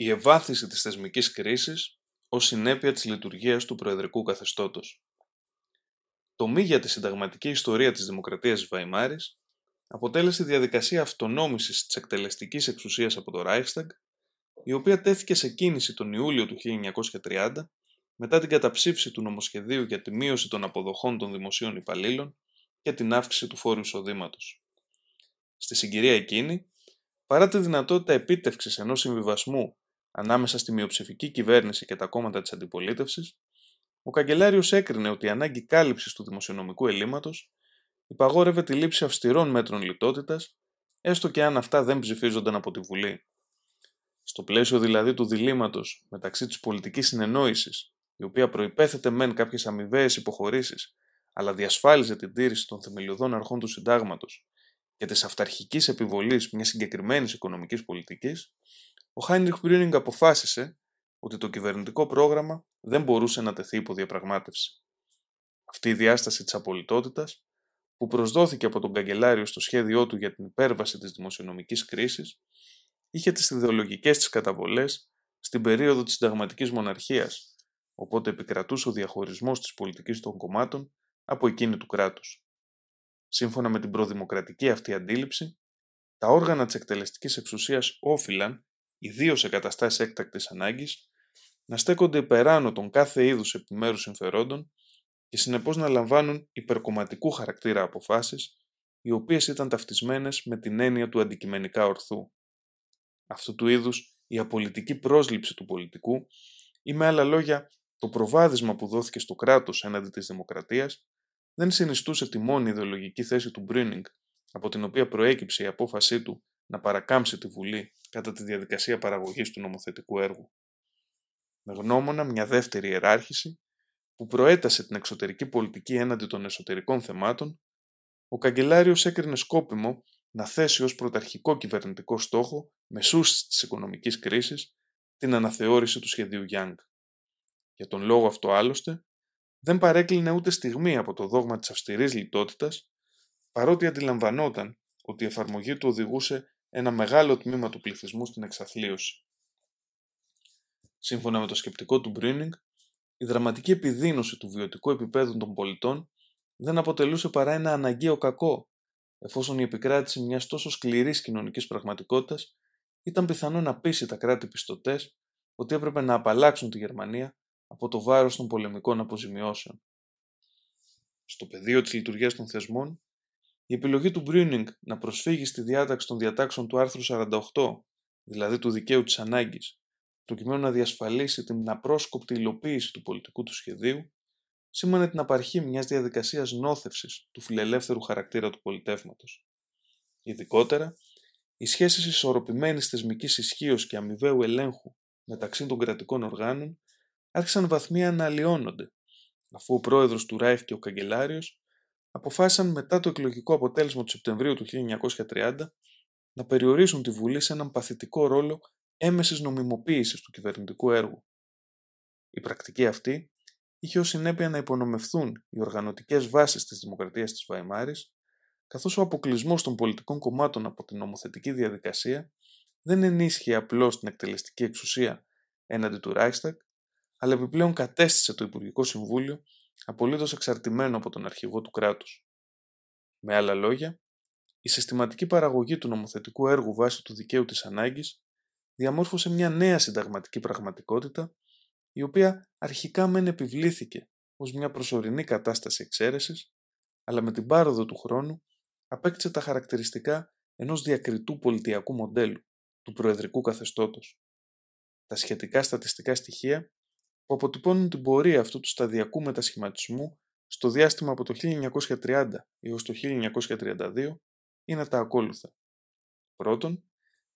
η ευάθυνση της θεσμικής κρίσης ως συνέπεια της λειτουργίας του προεδρικού καθεστώτος. Το μη για τη συνταγματική ιστορία της Δημοκρατίας της Βαϊμάρης αποτέλεσε διαδικασία αυτονόμησης της εκτελεστικής εξουσίας από το Reichstag, η οποία τέθηκε σε κίνηση τον Ιούλιο του 1930 μετά την καταψήφιση του νομοσχεδίου για τη μείωση των αποδοχών των δημοσίων υπαλλήλων και την αύξηση του φόρου εισοδήματος. Στη συγκυρία εκείνη, παρά τη δυνατότητα επίτευξης ενός συμβιβασμού ανάμεσα στη μειοψηφική κυβέρνηση και τα κόμματα της αντιπολίτευσης, ο καγκελάριος έκρινε ότι η ανάγκη κάλυψης του δημοσιονομικού ελλείμματος υπαγόρευε τη λήψη αυστηρών μέτρων λιτότητας, έστω και αν αυτά δεν ψηφίζονταν από τη Βουλή. Στο πλαίσιο δηλαδή του διλήμματος μεταξύ της πολιτικής συνεννόησης, η οποία προπέθεται μεν κάποιες αμοιβαίες υποχωρήσεις, αλλά διασφάλιζε την τήρηση των θεμελιωδών αρχών του συντάγματος και της αυταρχικής επιβολής μιας συγκεκριμένης οικονομικής πολιτικής, ο Χάινριχ Μπρίνιγκ αποφάσισε ότι το κυβερνητικό πρόγραμμα δεν μπορούσε να τεθεί υπό διαπραγμάτευση. Αυτή η διάσταση της απολυτότητας, που προσδόθηκε από τον καγκελάριο στο σχέδιό του για την υπέρβαση της δημοσιονομικής κρίσης, είχε τις ιδεολογικές της καταβολές στην περίοδο της συνταγματικής μοναρχίας, οπότε επικρατούσε ο διαχωρισμός της πολιτικής των κομμάτων από εκείνη του κράτους. Σύμφωνα με την προδημοκρατική αυτή αντίληψη, τα όργανα της εκτελεστικής εξουσίας όφυλαν ιδίως σε καταστάσεις έκτακτης ανάγκης, να στέκονται υπεράνω των κάθε είδους επιμέρους συμφερόντων και συνεπώς να λαμβάνουν υπερκομματικού χαρακτήρα αποφάσεις, οι οποίες ήταν ταυτισμένες με την έννοια του αντικειμενικά ορθού. Αυτού του είδους η απολυτική πρόσληψη του πολιτικού ή με άλλα λόγια το προβάδισμα που δόθηκε στο κράτος έναντι της δημοκρατίας δεν συνιστούσε τη μόνη ιδεολογική θέση του Μπρίνινγκ από την οποία προέκυψε η απόφασή του να παρακάμψει τη Βουλή κατά τη διαδικασία παραγωγής του νομοθετικού έργου. Με γνώμονα μια δεύτερη ιεράρχηση που προέτασε την εξωτερική πολιτική έναντι των εσωτερικών θεμάτων, ο καγκελάριος έκρινε σκόπιμο να θέσει ως πρωταρχικό κυβερνητικό στόχο, μεσούς της οικονομικής κρίσης, την αναθεώρηση του σχεδίου Young. Για τον λόγο αυτό άλλωστε, δεν παρέκλεινε ούτε στιγμή από το δόγμα της αυστηρής λιτότητας, παρότι αντιλαμβανόταν ότι η εφαρμογή του οδηγούσε ένα μεγάλο τμήμα του πληθυσμού στην εξαθλίωση. Σύμφωνα με το σκεπτικό του Μπρίνινγκ, η δραματική επιδείνωση του βιωτικού επίπεδου των πολιτών δεν αποτελούσε παρά ένα αναγκαίο κακό, εφόσον η επικράτηση μιας τόσο σκληρής κοινωνικής πραγματικότητας ήταν πιθανό να πείσει τα κράτη πιστωτές ότι έπρεπε να απαλλάξουν τη Γερμανία από το βάρος των πολεμικών αποζημιώσεων. Στο πεδίο της λειτουργίας των θεσμών, η επιλογή του Μπρίνινγκ να προσφύγει στη διάταξη των διατάξεων του άρθρου 48, δηλαδή του δικαίου της ανάγκης, προκειμένου να διασφαλίσει την απρόσκοπτη υλοποίηση του πολιτικού του σχεδίου, σήμανε την απαρχή μιας διαδικασίας νόθευσης του φιλελεύθερου χαρακτήρα του πολιτεύματος. Ειδικότερα, οι σχέσεις ισορροπημένης θεσμικής ισχύως και αμοιβαίου ελέγχου μεταξύ των κρατικών οργάνων άρχισαν βαθμία να αλλοιώνονται, αφού ο πρόεδρος του Ράιφ και ο καγκελάριος αποφάσισαν μετά το εκλογικό αποτέλεσμα του Σεπτεμβρίου του 1930 να περιορίσουν τη Βουλή σε έναν παθητικό ρόλο έμεσης νομιμοποίησης του κυβερνητικού έργου. Η πρακτική αυτή είχε ως συνέπεια να υπονομευθούν οι οργανωτικές βάσεις της δημοκρατίας της Βαϊμάρης, καθώς ο αποκλεισμός των πολιτικών κομμάτων από την νομοθετική διαδικασία δεν ενίσχυε απλώς την εκτελεστική εξουσία έναντι του Reichstag, αλλά επιπλέον κατέστησε το Υπουργικό Συμβούλιο απολύτως εξαρτημένο από τον αρχηγό του κράτους. Με άλλα λόγια, η συστηματική παραγωγή του νομοθετικού έργου βάσει του δικαίου της ανάγκης διαμόρφωσε μια νέα συνταγματική πραγματικότητα, η οποία αρχικά μεν επιβλήθηκε ως μια προσωρινή κατάσταση εξαίρεσης, αλλά με την πάροδο του χρόνου απέκτησε τα χαρακτηριστικά ενός διακριτού πολιτιακού μοντέλου, του προεδρικού καθεστώτος. Τα σχετικά στατιστικά στοιχεία που αποτυπώνουν την πορεία αυτού του σταδιακού μετασχηματισμού στο διάστημα από το 1930 έως το 1932 είναι τα ακόλουθα. Πρώτον,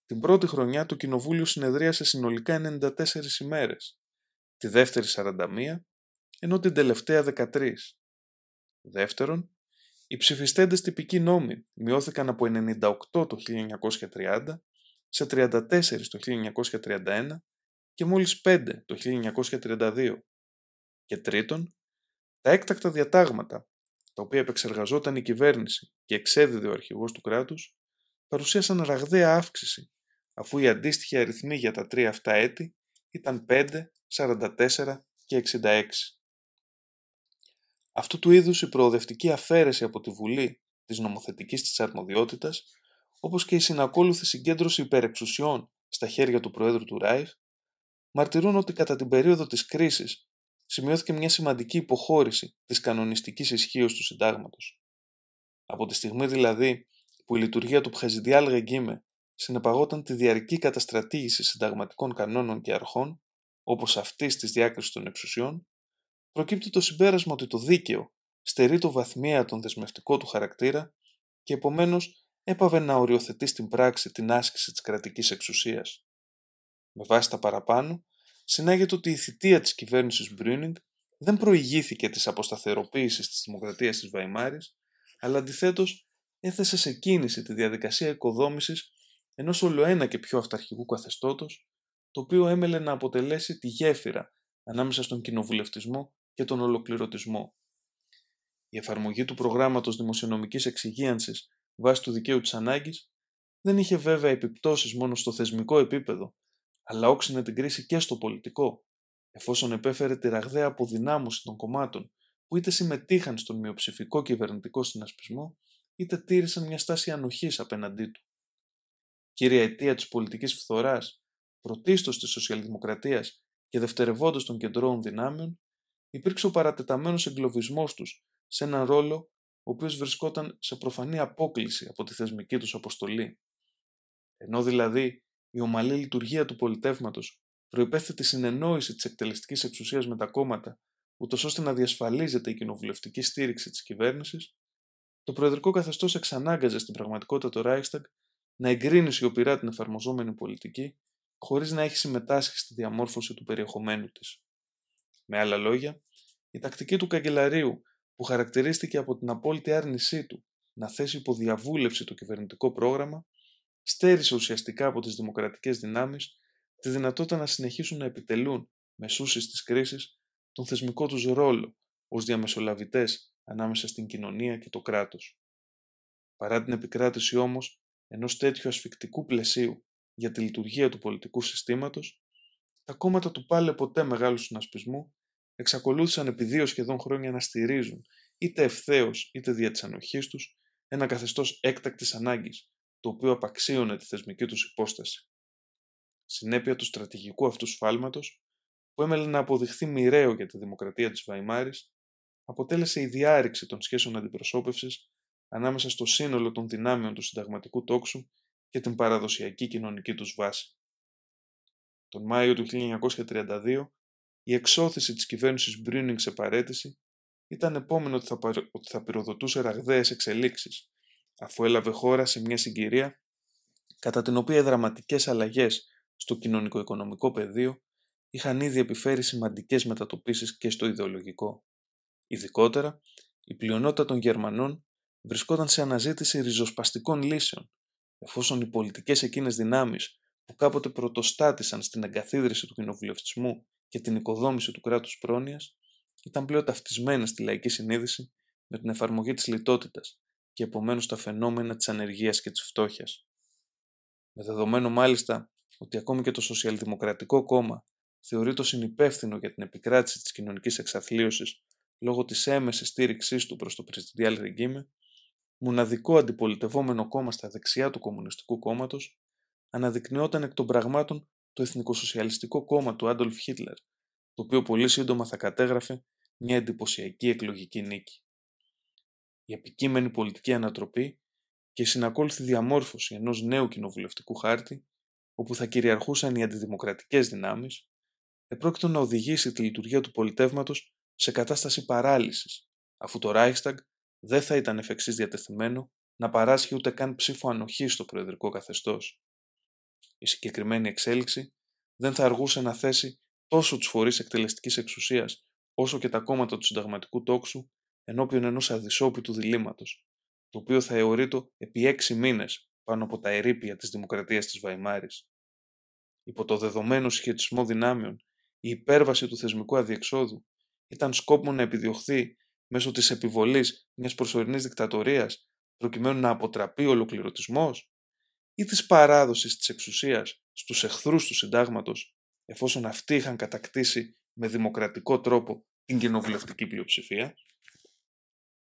την πρώτη χρονιά το Κοινοβούλιο συνεδρίασε συνολικά 94 ημέρες, τη δεύτερη 41, ενώ την τελευταία 13. Δεύτερον, οι ψηφιστέντες τυπικοί νόμοι μειώθηκαν από 98 το 1930 σε 34 το 1931 και μόλις 5 το 1932. Και τρίτον, τα έκτακτα διατάγματα, τα οποία επεξεργαζόταν η κυβέρνηση και εξέδιδε ο αρχηγός του κράτους, παρουσίασαν ραγδαία αύξηση, αφού οι αντίστοιχοι αριθμοί για τα τρία αυτά έτη ήταν 5, 44 και 66. Αυτού του είδους η προοδευτική αφαίρεση από τη Βουλή της νομοθετικής της αρμοδιότητας, όπως και η συνακόλουθη συγκέντρωση υπερεξουσιών στα χέρια του Προέδρου του Ράιχ, μαρτυρούν ότι κατά την περίοδο της κρίσης σημειώθηκε μια σημαντική υποχώρηση της κανονιστικής ισχύως του συντάγματος. Από τη στιγμή δηλαδή που η λειτουργία του Πχαζιδιάλ Ρεγκίμε συνεπαγόταν τη διαρκή καταστρατήγηση συνταγματικών κανόνων και αρχών, όπως αυτής της διάκρισης των εξουσιών, προκύπτει το συμπέρασμα ότι το δίκαιο στερεί το βαθμία τον δεσμευτικό του χαρακτήρα και επομένως έπαβε να οριοθετεί στην πράξη την άσκηση της κρατικής εξουσίας. Με βάση τα παραπάνω, συνάγεται ότι η θητεία της κυβέρνησης Μπρίνινγκ δεν προηγήθηκε της αποσταθεροποίησης της δημοκρατίας της Βαϊμάρης, αλλά αντιθέτως έθεσε σε κίνηση τη διαδικασία οικοδόμησης ενός ολοένα και πιο αυταρχικού καθεστώτος, το οποίο έμελε να αποτελέσει τη γέφυρα ανάμεσα στον κοινοβουλευτισμό και τον ολοκληρωτισμό. Η εφαρμογή του προγράμματος δημοσιονομικής εξυγίανσης βάσει του δικαίου της ανάγκης δεν είχε βέβαια επιπτώσεις μόνο στο θεσμικό επίπεδο, αλλά όξινε την κρίση και στο πολιτικό, εφόσον επέφερε τη ραγδαία αποδυνάμωση των κομμάτων που είτε συμμετείχαν στον μειοψηφικό κυβερνητικό συνασπισμό, είτε τήρησαν μια στάση ανοχής απέναντί του. Κύρια αιτία της πολιτικής φθοράς, πρωτίστως της σοσιαλδημοκρατίας και δευτερευόντως των κεντρώων δυνάμεων, υπήρξε ο παρατεταμένος εγκλωβισμός τους σε έναν ρόλο ο οποίος βρισκόταν σε προφανή απόκληση από τη θεσμική τους αποστολή. Ενώ δηλαδή η ομαλή λειτουργία του πολιτεύματος προϋπέθεται τη συνεννόηση της εκτελεστικής εξουσίας με τα κόμματα, ούτως ώστε να διασφαλίζεται η κοινοβουλευτική στήριξη της κυβέρνησης, το προεδρικό καθεστώς εξανάγκαζε στην πραγματικότητα το Reichstag να εγκρίνει σιωπηρά την εφαρμοζόμενη πολιτική, χωρίς να έχει συμμετάσχει στη διαμόρφωση του περιεχομένου της. Με άλλα λόγια, η τακτική του καγκελαρίου, που χαρακτηρίστηκε από την απόλυτη άρνησή του να θέσει υπό διαβούλευση το κυβερνητικό πρόγραμμα, στέρισε ουσιαστικά από τις δημοκρατικές δυνάμεις τη δυνατότητα να συνεχίσουν να επιτελούν μεσούσει τη κρίση τον θεσμικό τους ρόλο ως διαμεσολαβητές ανάμεσα στην κοινωνία και το κράτος. Παρά την επικράτηση όμως ενός τέτοιου ασφικτικού πλαισίου για τη λειτουργία του πολιτικού συστήματος, τα κόμματα του πάλι ποτέ μεγάλου συνασπισμού εξακολούθησαν επί δύο σχεδόν χρόνια να στηρίζουν είτε ευθέως είτε δια της ανοχής τους ένα καθεστώς έκτακτης ανάγκης, το οποίο απαξίωνε τη θεσμική τους υπόσταση. Συνέπεια του στρατηγικού αυτού σφάλματος, που έμελε να αποδειχθεί μοιραίο για τη δημοκρατία της Βαϊμάρης, αποτέλεσε η διάρρηξη των σχέσεων αντιπροσώπευσης ανάμεσα στο σύνολο των δυνάμεων του συνταγματικού τόξου και την παραδοσιακή κοινωνική τους βάση. Τον Μάιο του 1932, η εξώθηση της κυβέρνησης Μπρίνινγκ σε παρέτηση ήταν επόμενο ότι θα, ότι θα πυροδοτούσε ραγδαίες εξελίξεις, αφού έλαβε χώρα σε μια συγκυρία κατά την οποία οι δραματικές αλλαγές στο κοινωνικο-οικονομικό πεδίο είχαν ήδη επιφέρει σημαντικές μετατοπίσεις και στο ιδεολογικό. Ειδικότερα, η πλειονότητα των Γερμανών βρισκόταν σε αναζήτηση ριζοσπαστικών λύσεων, εφόσον οι πολιτικές εκείνες δυνάμεις που κάποτε πρωτοστάτησαν στην εγκαθίδρυση του κοινοβουλευτισμού και την οικοδόμηση του κράτους πρόνοιας, ήταν πλέον ταυτισμένες στη λαϊκή συνείδηση με την εφαρμογή της λιτότητας και επομένως τα φαινόμενα της ανεργίας και της φτώχειας. Με δεδομένο μάλιστα ότι ακόμη και το Σοσιαλδημοκρατικό Κόμμα θεωρείται συνυπεύθυνο για την επικράτηση της κοινωνικής εξαθλίωσης λόγω της έμεσης στήριξής του προς το Πρεζιντιάλ Ρεγκίμε, μοναδικό αντιπολιτευόμενο κόμμα στα δεξιά του Κομμουνιστικού Κόμματος, αναδεικνυόταν εκ των πραγμάτων το Εθνικοσοσιαλιστικό Κόμμα του Άντολφ Χίτλερ, το οποίο πολύ σύντομα θα κατέγραφε μια εντυπωσιακή εκλογική νίκη. Η επικείμενη πολιτική ανατροπή και η συνακόλουθη διαμόρφωση ενός νέου κοινοβουλευτικού χάρτη, όπου θα κυριαρχούσαν οι αντιδημοκρατικές δυνάμεις, επρόκειτο να οδηγήσει τη λειτουργία του πολιτεύματος σε κατάσταση παράλυσης, αφού το Reichstag δεν θα ήταν εφ' εξής διατεθειμένο να παράσχει ούτε καν ψήφο ανοχής στο προεδρικό καθεστώς. Η συγκεκριμένη εξέλιξη δεν θα αργούσε να θέσει τόσο τους φορείς εκτελεστικής εξουσίας όσο και τα κόμματα του συνταγματικού τόξου ενώπιον ενός αδυσώπητου διλήμματος, το οποίο θα αιωρείτο επί έξι μήνες πάνω από τα ερείπια της δημοκρατίας της Βαϊμάρης. Υπό το δεδομένο σχετισμό δυνάμεων, η υπέρβαση του θεσμικού αδιεξόδου ήταν σκόπιμο να επιδιωχθεί μέσω της επιβολής μιας προσωρινής δικτατορίας προκειμένου να αποτραπεί ο ολοκληρωτισμός ή της παράδοσης της εξουσίας στους εχθρούς του συντάγματος, εφόσον αυτοί είχαν κατακτήσει με δημοκρατικό τρόπο την κοινοβουλευτική πλειοψηφία.